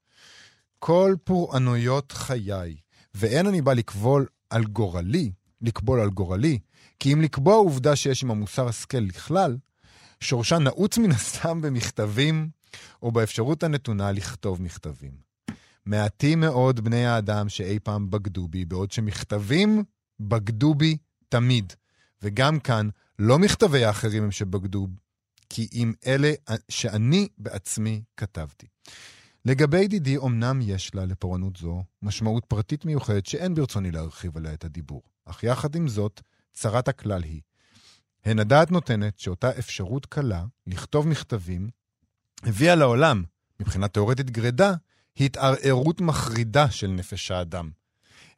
כל פורענויות חיי, ואין אני בא לקבול על גורלי, לקבול על גורלי, כי אם לקבוע עובדה שיש עם המוסר השכל לכלל, שורשה נעוץ מן הסתם במכתבים, או באפשרות הנתונה לכתוב מכתבים. מעטים מאוד בני האדם שאי פעם בגדו בי, בעוד שמכתבים בגדו בי תמיד. וגם כאן, לא מכתבי האחרים הם שבגדו, כי אם אלה שאני בעצמי כתבתי. לגבי ידידי, אמנם יש לה לפורענות זו משמעות פרטית מיוחדת שאין ברצוני להרחיב עליה את הדיבור. אך יחד עם זאת, צרת הכלל היא, הן הדעת נותנת שאותה אפשרות קלה לכתוב מכתבים הביאה לעולם, מבחינה תאורטית גרידא, התערערות מחרידה של נפש האדם.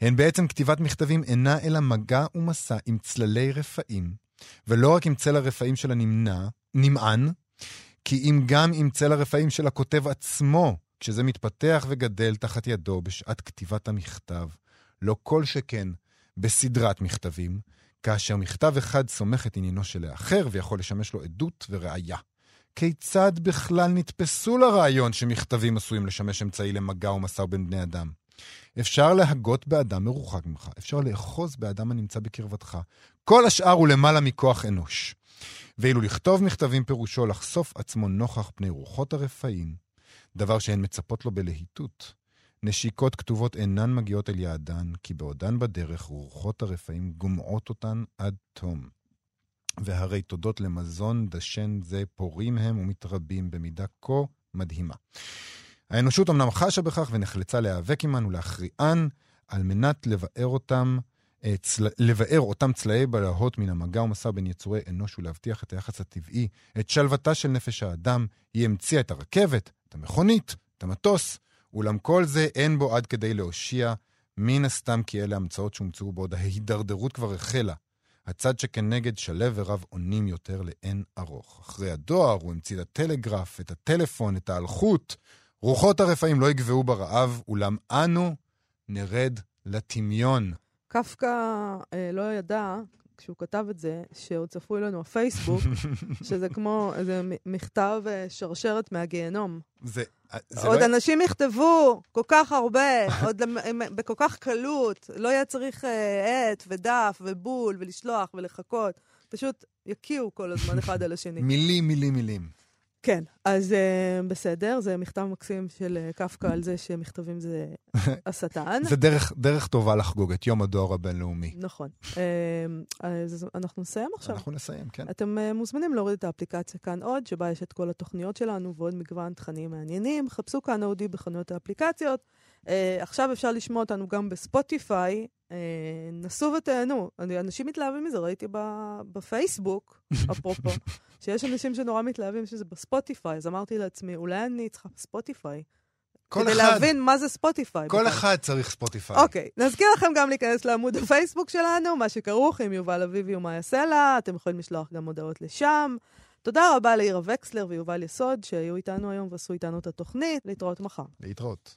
הן בעצם כתיבת מכתבים אינה אלא מגע ומסע עם צללי רפאים, ולא רק עם צל הרפאים של הנמנע, נמען, כי אם גם עם צל הרפאים של הכותב עצמו, כשזה מתפתח וגדל תחת ידו בשעת כתיבת המכתב, לא כל שכן בסדרת מכתבים, כאשר מכתב אחד סומך את עניינו של האחר ויכול לשמש לו עדות וראיה. כיצד בכלל נתפסו לרעיון שמכתבים עשויים לשמש אמצעי למגע ומסע בין בני אדם? אפשר להגות באדם מרוחק ממך, אפשר לאחוז באדם הנמצא בקרבתך. כל השאר הוא למעלה מכוח אנוש. ואילו לכתוב מכתבים פירושו לחשוף עצמו נוכח פני רוחות הרפאים, דבר שהן מצפות לו בלהיטות. נשיקות כתובות אינן מגיעות אל יעדן, כי בעודן בדרך רוחות הרפאים גומעות אותן עד תום. והרי תודות למזון דשן זה פורים הם ומתרבים במידה כה מדהימה. האנושות אמנם חשה בכך ונחלצה להיאבק עמן ולהכריען, על מנת לבאר אותם, אה, צל... לבאר אותם צלעי בלהות מן המגע ומסע בין יצורי אנוש ולהבטיח את היחס הטבעי, את שלוותה של נפש האדם, היא המציאה את הרכבת, את המכונית, את המטוס, אולם כל זה אין בו עד כדי להושיע, מן הסתם כי אלה המצאות שהומצאו בעוד ההידרדרות כבר החלה. הצד שכנגד שלו ורב אונים יותר לאין ארוך. אחרי הדואר הוא המציא את הטלגרף, את הטלפון, את האלחוט. רוחות הרפאים לא יגבעו ברעב, אולם אנו נרד לטמיון.
קפקא אה, לא ידע, כשהוא כתב את זה, שעוד צפוי לנו הפייסבוק, שזה כמו איזה מכתב אה, שרשרת מהגיהנום.
זה, זה
עוד
לא...
אנשים יכתבו כל כך הרבה, עוד הם- בכל כך קלות, לא יהיה צריך אה, עט ודף ובול ולשלוח ולחכות. פשוט יקיעו כל הזמן אחד על השני.
מילים, מילים, מילים.
כן, אז uh, בסדר, זה מכתב מקסים של uh, קפקא על זה שמכתבים זה השטן.
זה דרך, דרך טובה לחגוג את יום הדואר הבינלאומי.
נכון. Uh, אז אנחנו נסיים עכשיו.
אנחנו נסיים, כן.
אתם uh, מוזמנים להוריד את האפליקציה כאן עוד, שבה יש את כל התוכניות שלנו ועוד מגוון תכנים מעניינים. חפשו כאן אודי בחנויות האפליקציות. Uh, עכשיו אפשר לשמוע אותנו גם בספוטיפיי. Uh, נסו ותהנו. אנשים מתלהבים מזה, ראיתי ב- בפייסבוק, אפרופו, שיש אנשים שנורא מתלהבים שזה בספוטיפיי, אז אמרתי לעצמי, אולי אני צריכה ספוטיפיי.
כל
כדי
אחד,
להבין מה זה ספוטיפיי.
כל
בכלל.
אחד צריך ספוטיפיי.
אוקיי, נזכיר לכם גם להיכנס לעמוד הפייסבוק שלנו, מה שכרוך עם יובל אביבי ומאיה סלע, אתם יכולים לשלוח גם הודעות לשם. תודה רבה לעירה וקסלר ויובל יסוד שהיו איתנו היום ועשו איתנו את התוכנית, להתראות מחר.
להתראות.